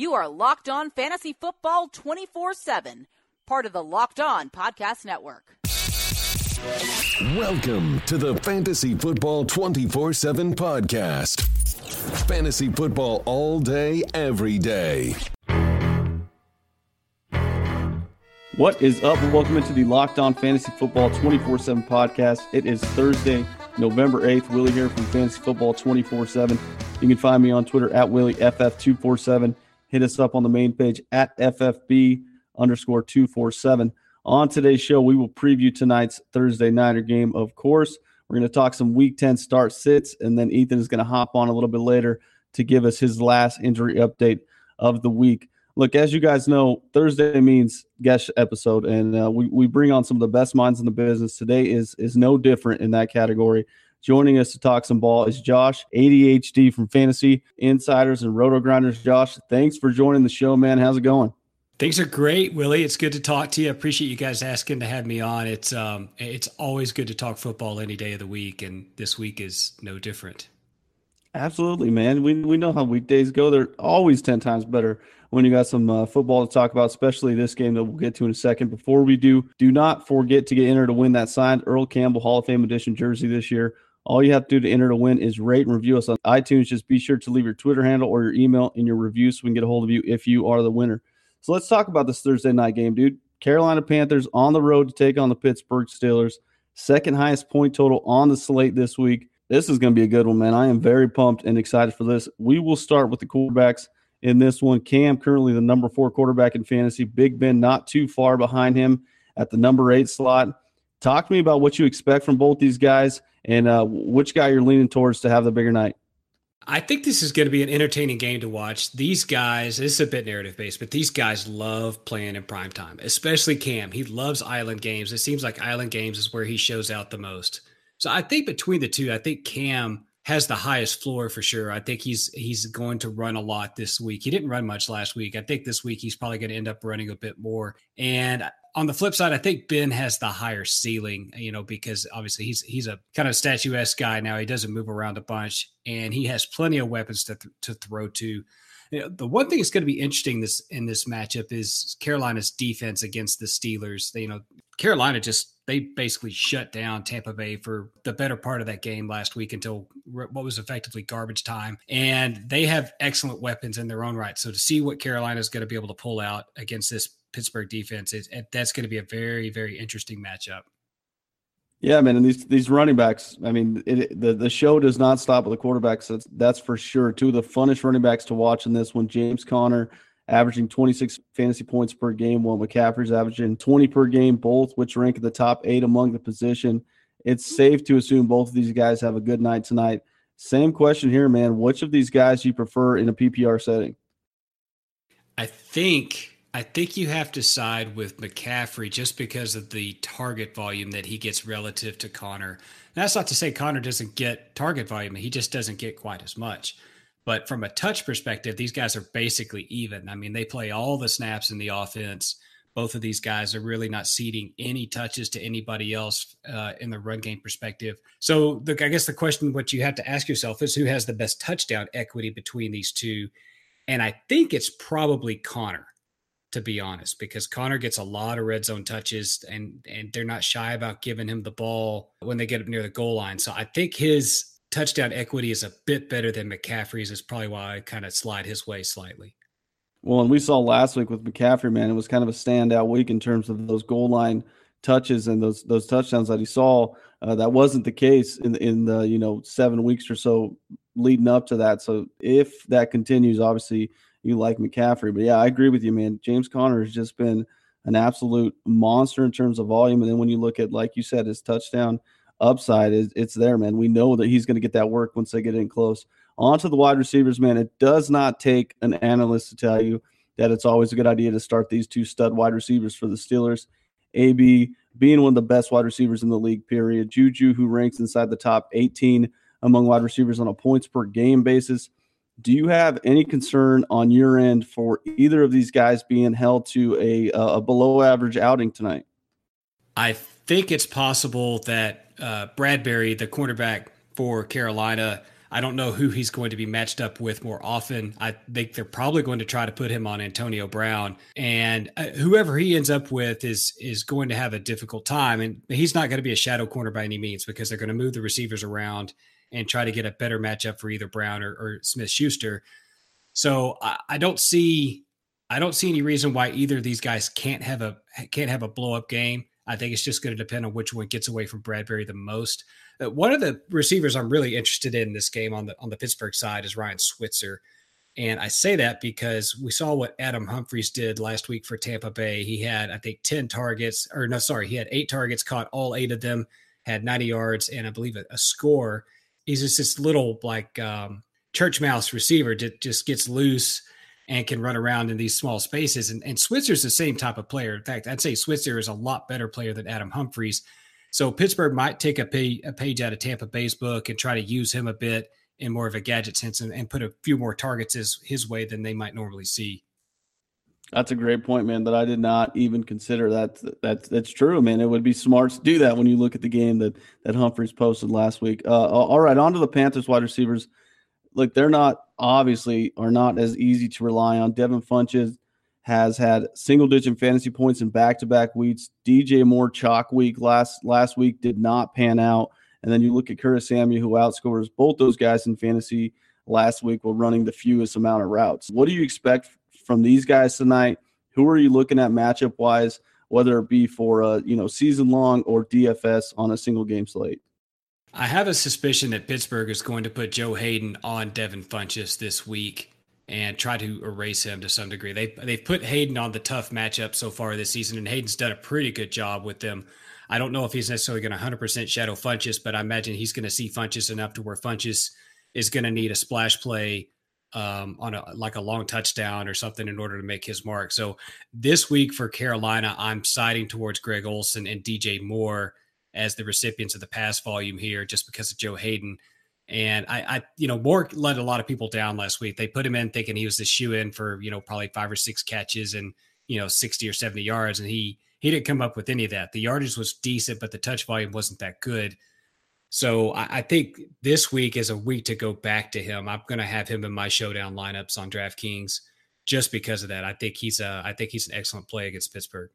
You are Locked On Fantasy Football 24 7, part of the Locked On Podcast Network. Welcome to the Fantasy Football 24 7 podcast. Fantasy football all day, every day. What is up? Welcome into the Locked On Fantasy Football 24 7 podcast. It is Thursday, November 8th. Willie here from Fantasy Football 24 7. You can find me on Twitter at WillieFF247. Hit us up on the main page at FFB underscore 247. On today's show, we will preview tonight's Thursday Nighter game, of course. We're going to talk some Week 10 start sits, and then Ethan is going to hop on a little bit later to give us his last injury update of the week look, as you guys know, Thursday means guest episode, and uh, we we bring on some of the best minds in the business. Today is is no different in that category. Joining us to talk some ball is Josh, ADHD from Fantasy Insiders and Roto Grinders. Josh, thanks for joining the show, man. How's it going? Things are great, Willie. It's good to talk to you. I appreciate you guys asking to have me on. It's um, it's always good to talk football any day of the week, and this week is no different. Absolutely, man. We we know how weekdays go. They're always ten times better when you got some uh, football to talk about, especially this game that we'll get to in a second. Before we do, do not forget to get entered to win that signed Earl Campbell Hall of Fame edition jersey this year. All you have to do to enter to win is rate and review us on iTunes. Just be sure to leave your Twitter handle or your email in your review so we can get a hold of you if you are the winner. So let's talk about this Thursday night game, dude. Carolina Panthers on the road to take on the Pittsburgh Steelers. Second highest point total on the slate this week. This is going to be a good one, man. I am very pumped and excited for this. We will start with the quarterbacks in this one. Cam, currently the number four quarterback in fantasy. Big Ben, not too far behind him at the number eight slot. Talk to me about what you expect from both these guys and uh, which guy you're leaning towards to have the bigger night. I think this is going to be an entertaining game to watch. These guys, is a bit narrative based, but these guys love playing in prime time, especially Cam. He loves island games. It seems like island games is where he shows out the most. So I think between the two, I think Cam has the highest floor for sure. I think he's he's going to run a lot this week. He didn't run much last week. I think this week he's probably going to end up running a bit more. And on the flip side, I think Ben has the higher ceiling, you know, because obviously he's he's a kind of statuesque guy now. He doesn't move around a bunch, and he has plenty of weapons to th- to throw to. You know, the one thing that's going to be interesting this in this matchup is Carolina's defense against the Steelers. They, you know, Carolina just they basically shut down Tampa Bay for the better part of that game last week until what was effectively garbage time. And they have excellent weapons in their own right. So to see what Carolina is going to be able to pull out against this Pittsburgh defense, is, that's going to be a very, very interesting matchup. Yeah, man, and these these running backs. I mean, it, the the show does not stop with the quarterbacks. That's, that's for sure. Two of the funnest running backs to watch in this one: James Conner averaging 26 fantasy points per game, while McCaffrey's averaging 20 per game, both which rank in the top eight among the position. It's safe to assume both of these guys have a good night tonight. Same question here, man. Which of these guys do you prefer in a PPR setting? I think I think you have to side with McCaffrey just because of the target volume that he gets relative to Conner. that's not to say Conner doesn't get target volume; he just doesn't get quite as much. But from a touch perspective, these guys are basically even. I mean, they play all the snaps in the offense. Both of these guys are really not ceding any touches to anybody else uh, in the run game perspective. So, I guess the question what you have to ask yourself is who has the best touchdown equity between these two? And I think it's probably Conner, to be honest, because Conner gets a lot of red zone touches and and they're not shy about giving him the ball when they get up near the goal line. So I think his touchdown equity is a bit better than McCaffrey's. Is probably why I kind of slide his way slightly. Well, and we saw last week with McCaffrey, man, it was kind of a standout week in terms of those goal line touches and those those touchdowns that he saw. Uh, that wasn't the case in in the you know seven weeks or so leading up to that. So if that continues, obviously you like McCaffrey. But yeah, I agree with you, man. James Conner has just been an absolute monster in terms of volume. And then when you look at, like you said, his touchdown upside is it's there, man. We know that he's going to get that work once they get in close. On to the wide receivers, man. It does not take an analyst to tell you that it's always a good idea to start these two stud wide receivers for the Steelers. AB being one of the best wide receivers in the league, period. Juju, who ranks inside the top 18 among wide receivers on a points per game basis. Do you have any concern on your end for either of these guys being held to a, a below average outing tonight? I think it's possible that uh, Bradberry, the cornerback for Carolina, I don't know who he's going to be matched up with more often. I think they're probably going to try to put him on Antonio Brown, and uh, whoever he ends up with is is going to have a difficult time. And he's not going to be a shadow corner by any means because they're going to move the receivers around and try to get a better matchup for either Brown or, or Smith Schuster. So I, I don't see I don't see any reason why either of these guys can't have a can't have a blow up game. I think it's just going to depend on which one gets away from Bradberry the most. Uh, one of the receivers I'm really interested in this game on the on the Pittsburgh side is Ryan Switzer. And I say that because we saw what Adam Humphries did last week for Tampa Bay. He had, I think, 10 targets, or no, sorry, he had eight targets, caught all eight of them, had 90 yards, and I believe a, a score. He's just this little, like, um, church mouse receiver that just gets loose and can run around in these small spaces. And, and Switzer's the same type of player. In fact, I'd say Switzer is a lot better player than Adam Humphries. So Pittsburgh might take a page, a page out of Tampa Bay's book and try to use him a bit in more of a gadget sense and, and put a few more targets his, his way than they might normally see. That's a great point, man. That I did not even consider. That that's that's true, man. It would be smart to do that when you look at the game that that Humphries posted last week. Uh, all right, on to the Panthers wide receivers. Look, they're not obviously are not as easy to rely on. Devin Funchess has had single digit fantasy points in back to back weeks. DJ Moore chalk week last last week did not pan out. And then you look at Curtis Samuel, who outscores both those guys in fantasy last week while running the fewest amount of routes. What do you expect from these guys tonight? Who are you looking at matchup wise, whether it be for a you know season long or DFS on a single game slate? I have a suspicion that Pittsburgh is going to put Joe Haden on Devin Funchess this week and try to erase him to some degree. They they've put Haden on the tough matchup so far this season, and Haden's done a pretty good job with them. I don't know if he's necessarily going to 100% shadow Funchess, but I imagine he's going to see Funchess enough to where Funchess is going to need a splash play um, on a like a long touchdown or something in order to make his mark. So this week for Carolina, I'm siding towards Greg Olsen and DJ Moore as the recipients of the pass volume here, just because of Joe Haden. And I, I, you know, Moore let a lot of people down last week. They put him in thinking he was the shoe in for, you know, probably five or six catches and, you know, 60 or 70 yards. And he, he didn't come up with any of that. The yardage was decent, but the touch volume wasn't that good. So I, I think this week is a week to go back to him. I'm going to have him in my showdown lineups on DraftKings just because of that. I think he's a, I think he's an excellent play against Pittsburgh.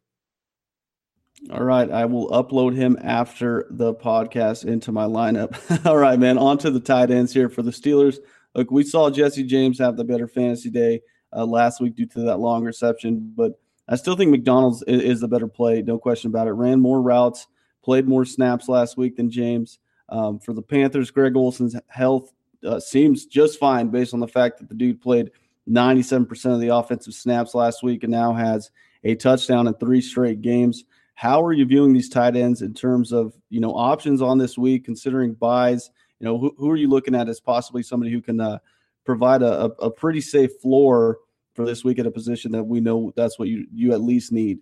All right, I will upload him after the podcast into my lineup. All right, man. On to the tight ends here for the Steelers. Look, we saw Jesse James have the better fantasy day uh, last week due to that long reception, but I still think McDonald's is, is, the better play, no question about it. Ran more routes, played more snaps last week than James. Um, for the Panthers, Greg Olsen's health uh, seems just fine based on the fact that the dude played 97% of the offensive snaps last week and now has a touchdown in three straight games. How are you viewing these tight ends in terms of you know options on this week, considering buys? You know, who, who are you looking at as possibly somebody who can uh, provide a, a pretty safe floor for this week at a position that we know that's what you you at least need?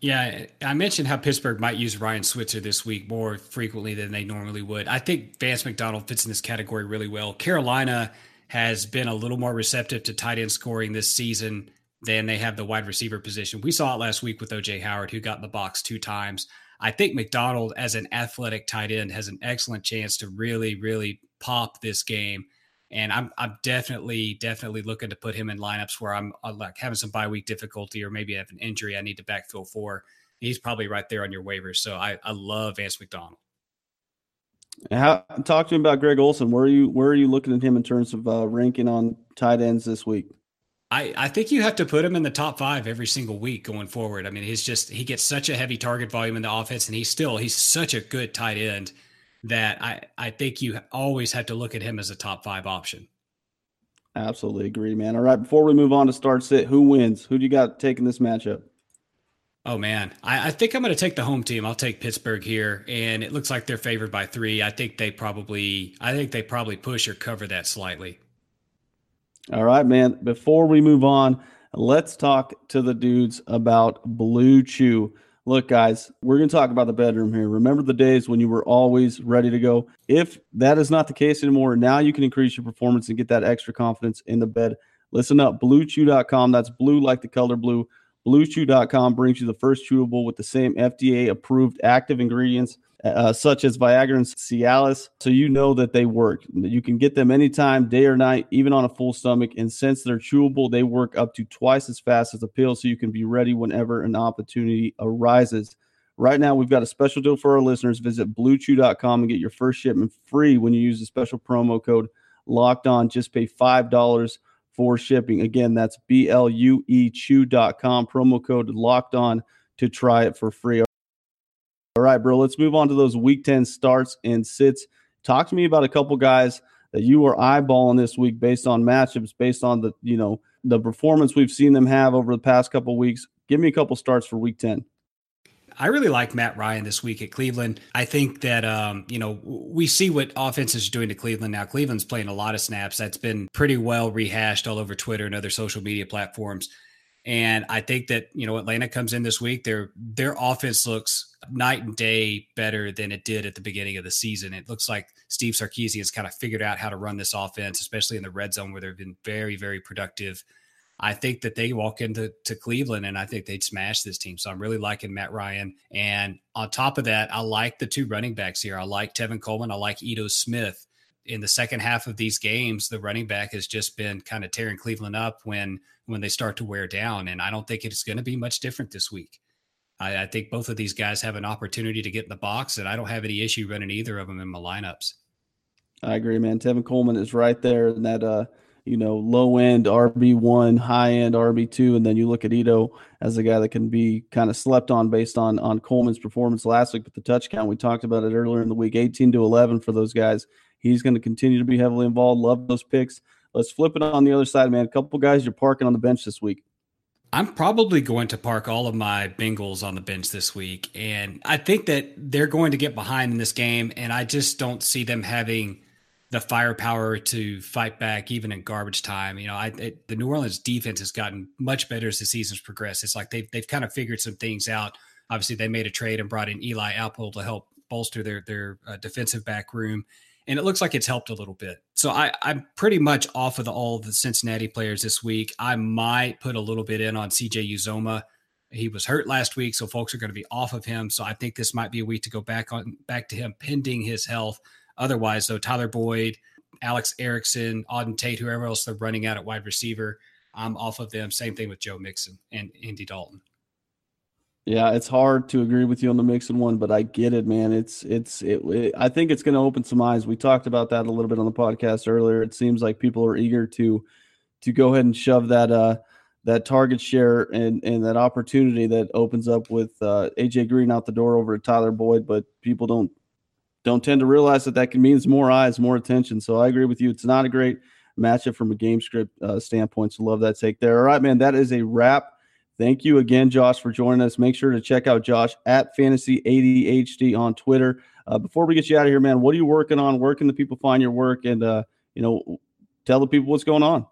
Yeah, I mentioned how Pittsburgh might use Ryan Switzer this week more frequently than they normally would. I think Vance McDonald fits in this category really well. Carolina has been a little more receptive to tight end scoring this season then they have the wide receiver position. We saw it last week with OJ Howard, who got the box two times. I think McDonald, as an athletic tight end, has an excellent chance to really, really pop this game. And I'm, I'm definitely, definitely looking to put him in lineups where I'm, I'm uh, like having some bye week difficulty or maybe I have an injury I need to backfill for. He's probably right there on your waivers. So I, I love Vance McDonald. How, talk to me about Greg Olsen. Where are you where are you looking at him in terms of uh, ranking on tight ends this week? I, I think you have to put him in the top five every single week going forward. I mean, he's just he gets such a heavy target volume in the offense, and he's still he's such a good tight end that I I think you always have to look at him as a top five option. Absolutely agree, man. All right, before we move on to start sit, who wins? Who do you got taking this matchup? Oh man, I, I think I'm going to take the home team. I'll take Pittsburgh here, and it looks like they're favored by three. I think they probably I think they probably push or cover that slightly. All right, man. Before we move on, let's talk to the dudes about Blue Chew. Look, guys, we're going to talk about the bedroom here. Remember the days when you were always ready to go? If that is not the case anymore, now you can increase your performance and get that extra confidence in the bed. Listen up, bluechew.com. That's blue like the color blue. Bluechew.com brings you the first chewable with the same FDA approved active ingredients uh, such as Viagra and Cialis, so you know that they work. You can get them anytime, day or night, even on a full stomach. And since they're chewable, they work up to twice as fast as a pill, so you can be ready whenever an opportunity arises. Right now, we've got a special deal for our listeners. Visit bluechew.com and get your first shipment free when you use the special promo code locked on. Just pay $5 for shipping. Again, that's B L U E chew.com, promo code locked on to try it for free. All right, bro, let's move on to those week 10 starts and sits. Talk to me about a couple guys that you were eyeballing this week based on matchups, based on the, you know, the performance we've seen them have over the past couple weeks. Give me a couple starts for week 10. I really like Matt Ryan this week at Cleveland. I think that um, you know we see what offense is doing to Cleveland now. Cleveland's playing a lot of snaps. That's been pretty well rehashed all over Twitter and other social media platforms. And I think that you know Atlanta comes in this week. Their their offense looks night and day better than it did at the beginning of the season. It looks like Steve Sarkisian has kind of figured out how to run this offense, especially in the red zone where they've been very very productive. I think that they walk into to Cleveland and I think they'd smash this team. So I'm really liking Matt Ryan. And on top of that, I like the two running backs here. I like Tevin Coleman. I like Ito Smith. In the second half of these games, the running back has just been kind of tearing Cleveland up when when they start to wear down. And I don't think it's going to be much different this week. I, I, think both of these guys have an opportunity to get in the box, and I don't have any issue running either of them in my lineups. I agree, man. Tevin Coleman is right there in that uh, you know low end RB one, high end RB two, and then you look at Ito as a guy that can be kind of slept on based on on Coleman's performance last week with the touch count. We talked about it earlier in the week, eighteen to eleven for those guys. He's going to continue to be heavily involved. Love those picks. Let's flip it on the other side, man. A couple guys you're parking on the bench this week. I'm probably going to park all of my Bengals on the bench this week. And I think that they're going to get behind in this game. And I just don't see them having the firepower to fight back even in garbage time. You know, I, it, the New Orleans defense has gotten much better as the season's progressed. It's like they've, they've kind of figured some things out. Obviously, they made a trade and brought in Eli Apple to help bolster their, their uh, defensive back room and it looks like it's helped a little bit. So I, I'm pretty much off of the, all the Cincinnati players this week. I might put a little bit in on CJ Uzomah. He was hurt last week, so folks are going to be off of him. So I think this might be a week to go back on back to him pending his health. Otherwise, though, Tyler Boyd, Alex Erickson, Auden Tate, whoever else they're running out at wide receiver, I'm off of them. Same thing with Joe Mixon and Andy Dalton. Yeah, it's hard to agree with you on the Mixon one, but I get it, man. It's it's it, it I think it's going to open some eyes. We talked about that a little bit on the podcast earlier. It seems like people are eager to to go ahead and shove that uh that target share and and that opportunity that opens up with uh, AJ Green out the door over at Tyler Boyd, but people don't don't tend to realize that that can means more eyes, more attention. So I agree with you. It's not a great matchup from a game script uh, standpoint. So love that take there. All right, man. That is a wrap Thank you again, Josh, for joining us. Make sure to check out Josh at Fantasy ADHD on Twitter. Uh, before we get you out of here, man, what are you working on? Where can the people find your work? And, uh, you know, tell the people what's going on.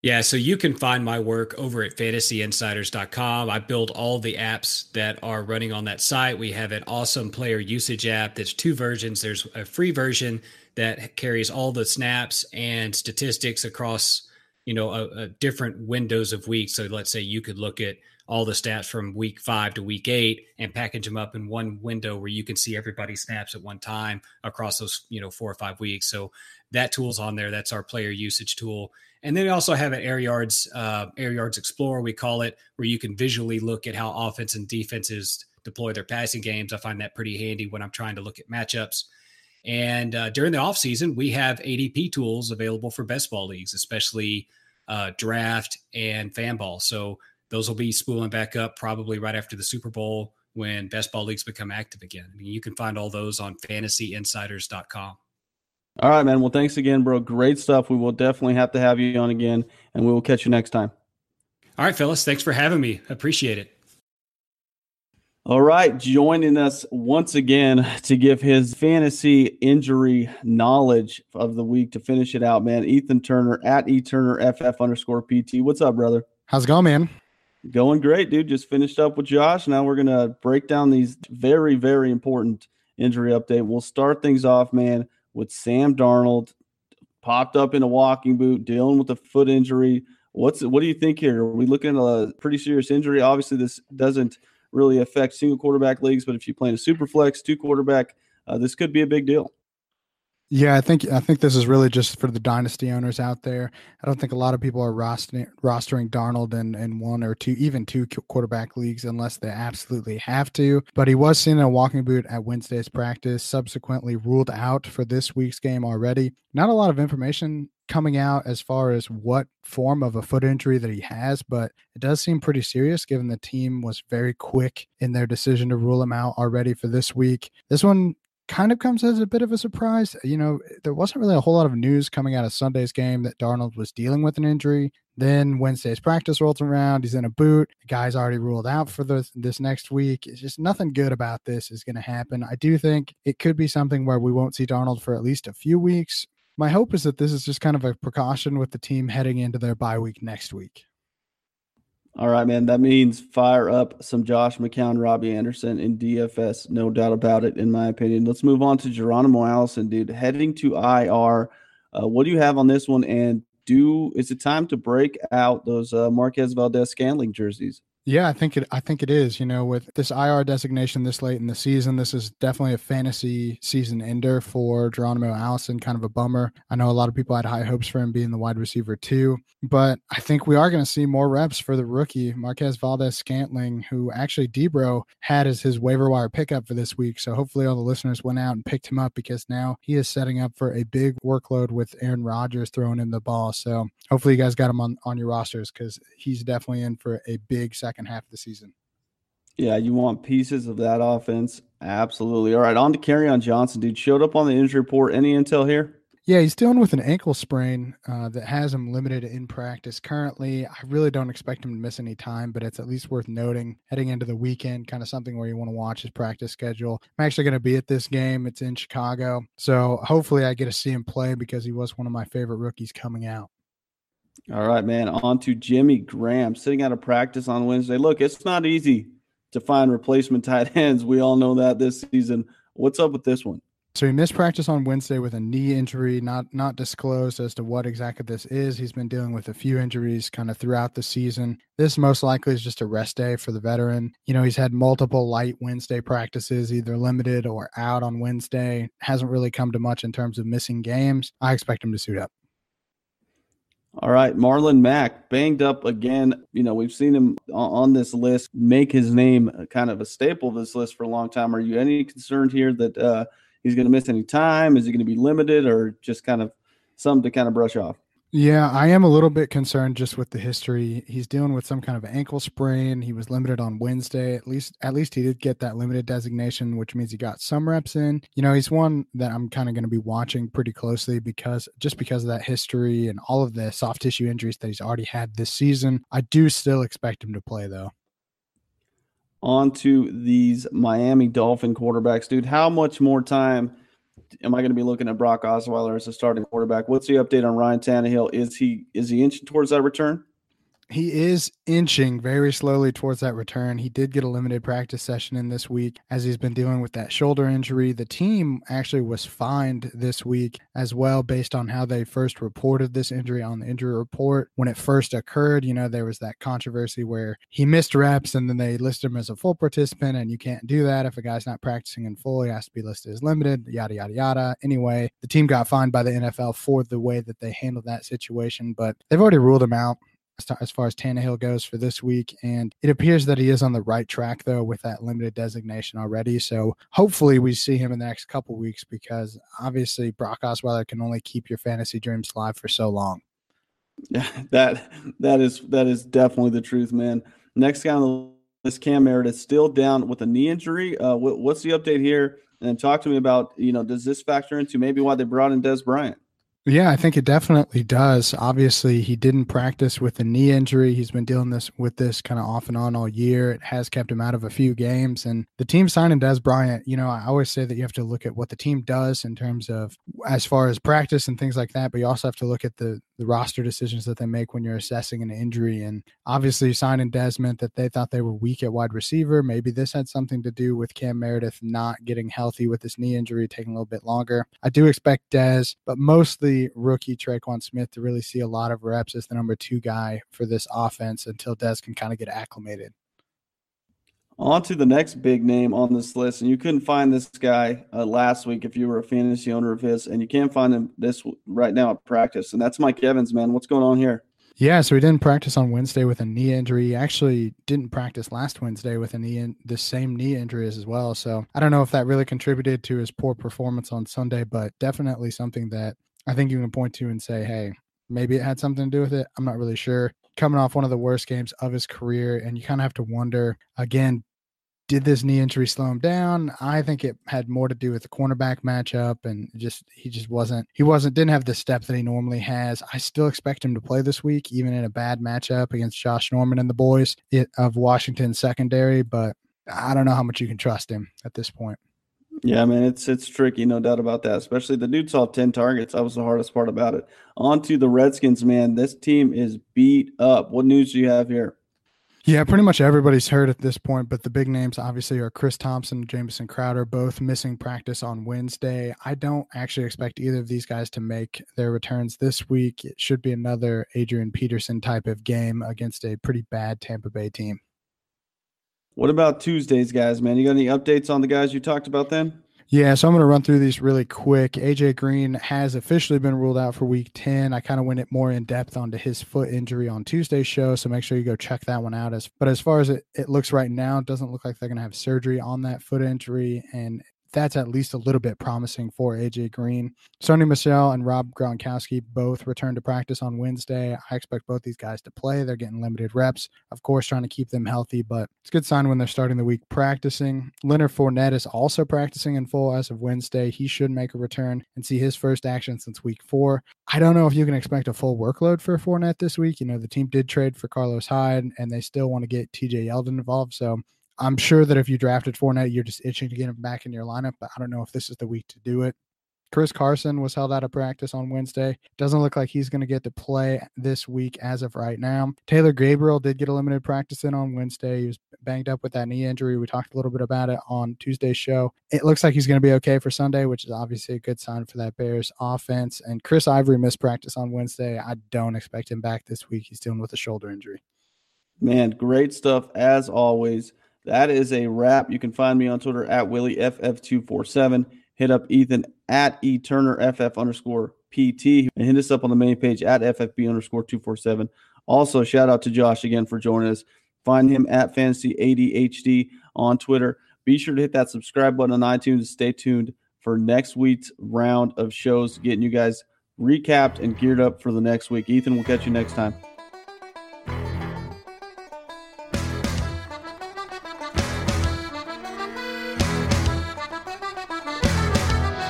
Yeah, so you can find my work over at fantasyinsiders.com. I build all the apps that are running on that site. We have an awesome player usage app. There's two versions. There's a free version that carries all the snaps and statistics across you know a, a different windows of weeks. So let's say you could look at all the stats from week five to week eight and package them up in one window where you can see everybody's snaps at one time across those you know four or five weeks. So that tool's on there. That's our player usage tool. And then we also have an air yards uh, air yards explorer we call it where you can visually look at how offense and defenses deploy their passing games. I find that pretty handy when i'm trying to look at matchups. And uh, during the offseason we have adp tools available for best ball leagues especially uh, draft and fanball. So those will be spooling back up probably right after the Super Bowl when best ball leagues become active again. I mean, you can find all those on fantasyinsiders.com. All right, man. Well, thanks again, bro. Great stuff. We will definitely have to have you on again, and we will catch you next time. All right, Phyllis. Thanks for having me. Appreciate it. All right, joining us once again to give his fantasy injury knowledge of the week to finish it out, man. Ethan Turner at E Turner FF underscore PT. What's up, brother? How's it going, man? Going great, dude. Just finished up with Josh. Now we're gonna break down these very, very important injury update. We'll start things off, man, with Sam Darnold popped up in a walking boot, dealing with a foot injury. What's what do you think here? Are we looking at a pretty serious injury? Obviously, this doesn't really affect single quarterback leagues, but if you play in a super flex, two quarterback, uh, this could be a big deal. Yeah, I think I think this is really just for the dynasty owners out there. I don't think a lot of people are rostering, rostering Darnold in, in one or two, even two quarterback leagues, unless they absolutely have to. But he was seen in a walking boot at Wednesday's practice, subsequently ruled out for this week's game already. Not a lot of information coming out as far as what form of a foot injury that he has, but it does seem pretty serious given the team was very quick in their decision to rule him out already for this week. This one kind of comes as a bit of a surprise. You know, there wasn't really a whole lot of news coming out of Sunday's game that Darnold was dealing with an injury. Then Wednesday's practice rolls around. He's in a boot. The guy's already ruled out for the, this next week. It's just nothing good about this is going to happen. I do think it could be something where we won't see Darnold for at least a few weeks. My hope is that this is just kind of a precaution with the team heading into their bye week next week. All right, man. That means fire up some Josh McCown, Robbie Anderson in DFS. No doubt about it, in my opinion. Let's move on to Geronimo Allison, dude. Heading to IR. Uh, what do you have on this one? And do is it time to break out those uh, Marquez Valdes-Scantling jerseys? Yeah, I think it. I think it is. You know, with this IR designation this late in the season, this is definitely a fantasy season ender for Geronimo Allison. Kind of a bummer. I know a lot of people had high hopes for him being the wide receiver too, but I think we are going to see more reps for the rookie Marquez Valdes-Scantling, who actually Debro had as his waiver wire pickup for this week. So hopefully all the listeners went out and picked him up because now he is setting up for a big workload with Aaron Rodgers throwing in the ball. So hopefully you guys got him on on your rosters because he's definitely in for a big second second half of the season. Yeah, you want pieces of that offense. Absolutely. All right, on to Kerryon Johnson, dude. Showed up on the injury report. Any intel here? Yeah, he's dealing with an ankle sprain uh, that has him limited in practice currently. I really don't expect him to miss any time, but it's at least worth noting heading into the weekend, kind of something where you want to watch his practice schedule. I'm actually going to be at this game. It's in Chicago. So hopefully I get to see him play because he was one of my favorite rookies coming out. All right, man. On to Jimmy Graham sitting out of practice on Wednesday. Look, it's not easy to find replacement tight ends. We all know that this season. What's up with this one? So he missed practice on Wednesday with a knee injury, not not disclosed as to what exactly this is. He's been dealing with a few injuries kind of throughout the season. This most likely is just a rest day for the veteran. You know, he's had multiple light Wednesday practices, either limited or out on Wednesday. Hasn't really come to much in terms of missing games. I expect him to suit up. All right, Marlon Mack banged up again. You know, we've seen him on this list make his name kind of a staple of this list for a long time. Are you any concerned here that uh, he's going to miss any time? Is he going to be limited or just kind of something to kind of brush off? Yeah, I am a little bit concerned just with the history. He's dealing with some kind of ankle sprain. He was limited on Wednesday. At least at least he did get that limited designation, which means he got some reps in. You know, he's one that I'm kind of going to be watching pretty closely because just because of that history and all of the soft tissue injuries that he's already had this season. I do still expect him to play though. On to these Miami Dolphin quarterbacks, dude. How much more time am I going to be looking at Brock Osweiler as a starting quarterback? What's the update on Ryan Tannehill? Is he is he inching towards that return? He is inching very slowly towards that return. He did get a limited practice session in this week as he's been dealing with that shoulder injury. The team actually was fined this week as well, based on how they first reported this injury on the injury report. When it first occurred, you know, there was that controversy where he missed reps and then they listed him as a full participant, and you can't do that. If a guy's not practicing in full, he has to be listed as limited, yada, yada, yada. Anyway, the team got fined by the NFL for the way that they handled that situation, but they've already ruled him out as far as Tannehill goes for this week. And it appears that he is on the right track, though, with that limited designation already. So hopefully we see him in the next couple weeks because obviously Brock Osweiler can only keep your fantasy dreams alive for so long. Yeah, that that is that is definitely the truth, man. Next guy on the list, Cam Meredith, still down with a knee injury. Uh, what, what's the update here? And talk to me about you know does this factor into maybe why they brought in Dez Bryant? Yeah, I think it definitely does. Obviously, he didn't practice with a knee injury. He's been dealing this with this kind of off and on all year. It has kept him out of a few games. And the team signing Dez Bryant, you know, I always say that you have to look at what the team does in terms of as far as practice and things like that, but you also have to look at the the roster decisions that they make when you're assessing an injury. And obviously, signing Dez meant that they thought they were weak at wide receiver. Maybe this had something to do with Cam Meredith not getting healthy with his knee injury, taking a little bit longer. I do expect Dez, but mostly rookie Tre'Quan Smith to really see a lot of reps as the number two guy for this offense until Dez can kind of get acclimated. On to the next big name on this list, and you couldn't find this guy uh, last week if you were a fantasy owner of his, and you can't find him this right now at practice, and that's Mike Evans, man. What's going on here? Yeah, so he didn't practice on Wednesday with a knee injury. He actually didn't practice last Wednesday with a knee in the same knee injury as well. So I don't know if that really contributed to his poor performance on Sunday, but definitely something that I think you can point to and say, hey, maybe it had something to do with it. I'm not really sure. Coming off one of the worst games of his career, and you kind of have to wonder again, did this knee injury slow him down? I think it had more to do with the cornerback matchup and just he just wasn't he wasn't didn't have the step that he normally has. I still expect him to play this week, even in a bad matchup against Josh Norman and the boys of Washington secondary, but I don't know how much you can trust him at this point. Yeah, man, it's it's tricky, no doubt about that. Especially the dude saw 10 targets. That was the hardest part about it. On to the Redskins, man. This team is beat up. What news do you have here? Yeah, pretty much everybody's heard at this point, but the big names obviously are Chris Thompson, and Jamison Crowder, both missing practice on Wednesday. I don't actually expect either of these guys to make their returns this week. It should be another Adrian Peterson type of game against a pretty bad Tampa Bay team. What about Tuesdays, guys, man? You got any updates on the guys you talked about then? Yeah, so I'm going to run through these really quick. AJ Green has officially been ruled out for week 10. I kind of went it more in depth onto his foot injury on Tuesday's show, so make sure you go check that one out. As but as far as it, it looks right now, it doesn't look like they're going to have surgery on that foot injury and that's at least a little bit promising for AJ Green. Sony Michel and Rob Gronkowski both returned to practice on Wednesday. I expect both these guys to play. They're getting limited reps, of course, trying to keep them healthy, but it's a good sign when they're starting the week practicing. Leonard Fournette is also practicing in full as of Wednesday. He should make a return and see his first action since week four. I don't know if you can expect a full workload for Fournette this week. You know, the team did trade for Carlos Hyde and they still want to get TJ Yeldon involved. So I'm sure that if you drafted Fournette, you're just itching to get him back in your lineup, but I don't know if this is the week to do it. Chris Carson was held out of practice on Wednesday. Doesn't look like he's going to get to play this week as of right now. Taylor Gabriel did get a limited practice in on Wednesday. He was banged up with that knee injury. We talked a little bit about it on Tuesday's show. It looks like he's going to be okay for Sunday, which is obviously a good sign for that Bears offense. And Chris Ivory missed practice on Wednesday. I don't expect him back this week. He's dealing with a shoulder injury. Man, great stuff as always. That is a wrap. You can find me on Twitter at WillieFF247. Hit up Ethan at eTurnerFF underscore PT and hit us up on the main page at FFB underscore 247. Also, shout out to Josh again for joining us. Find him at Fantasy ADHD on Twitter. Be sure to hit that subscribe button on iTunes. Stay tuned for next week's round of shows, getting you guys recapped and geared up for the next week. Ethan, we'll catch you next time.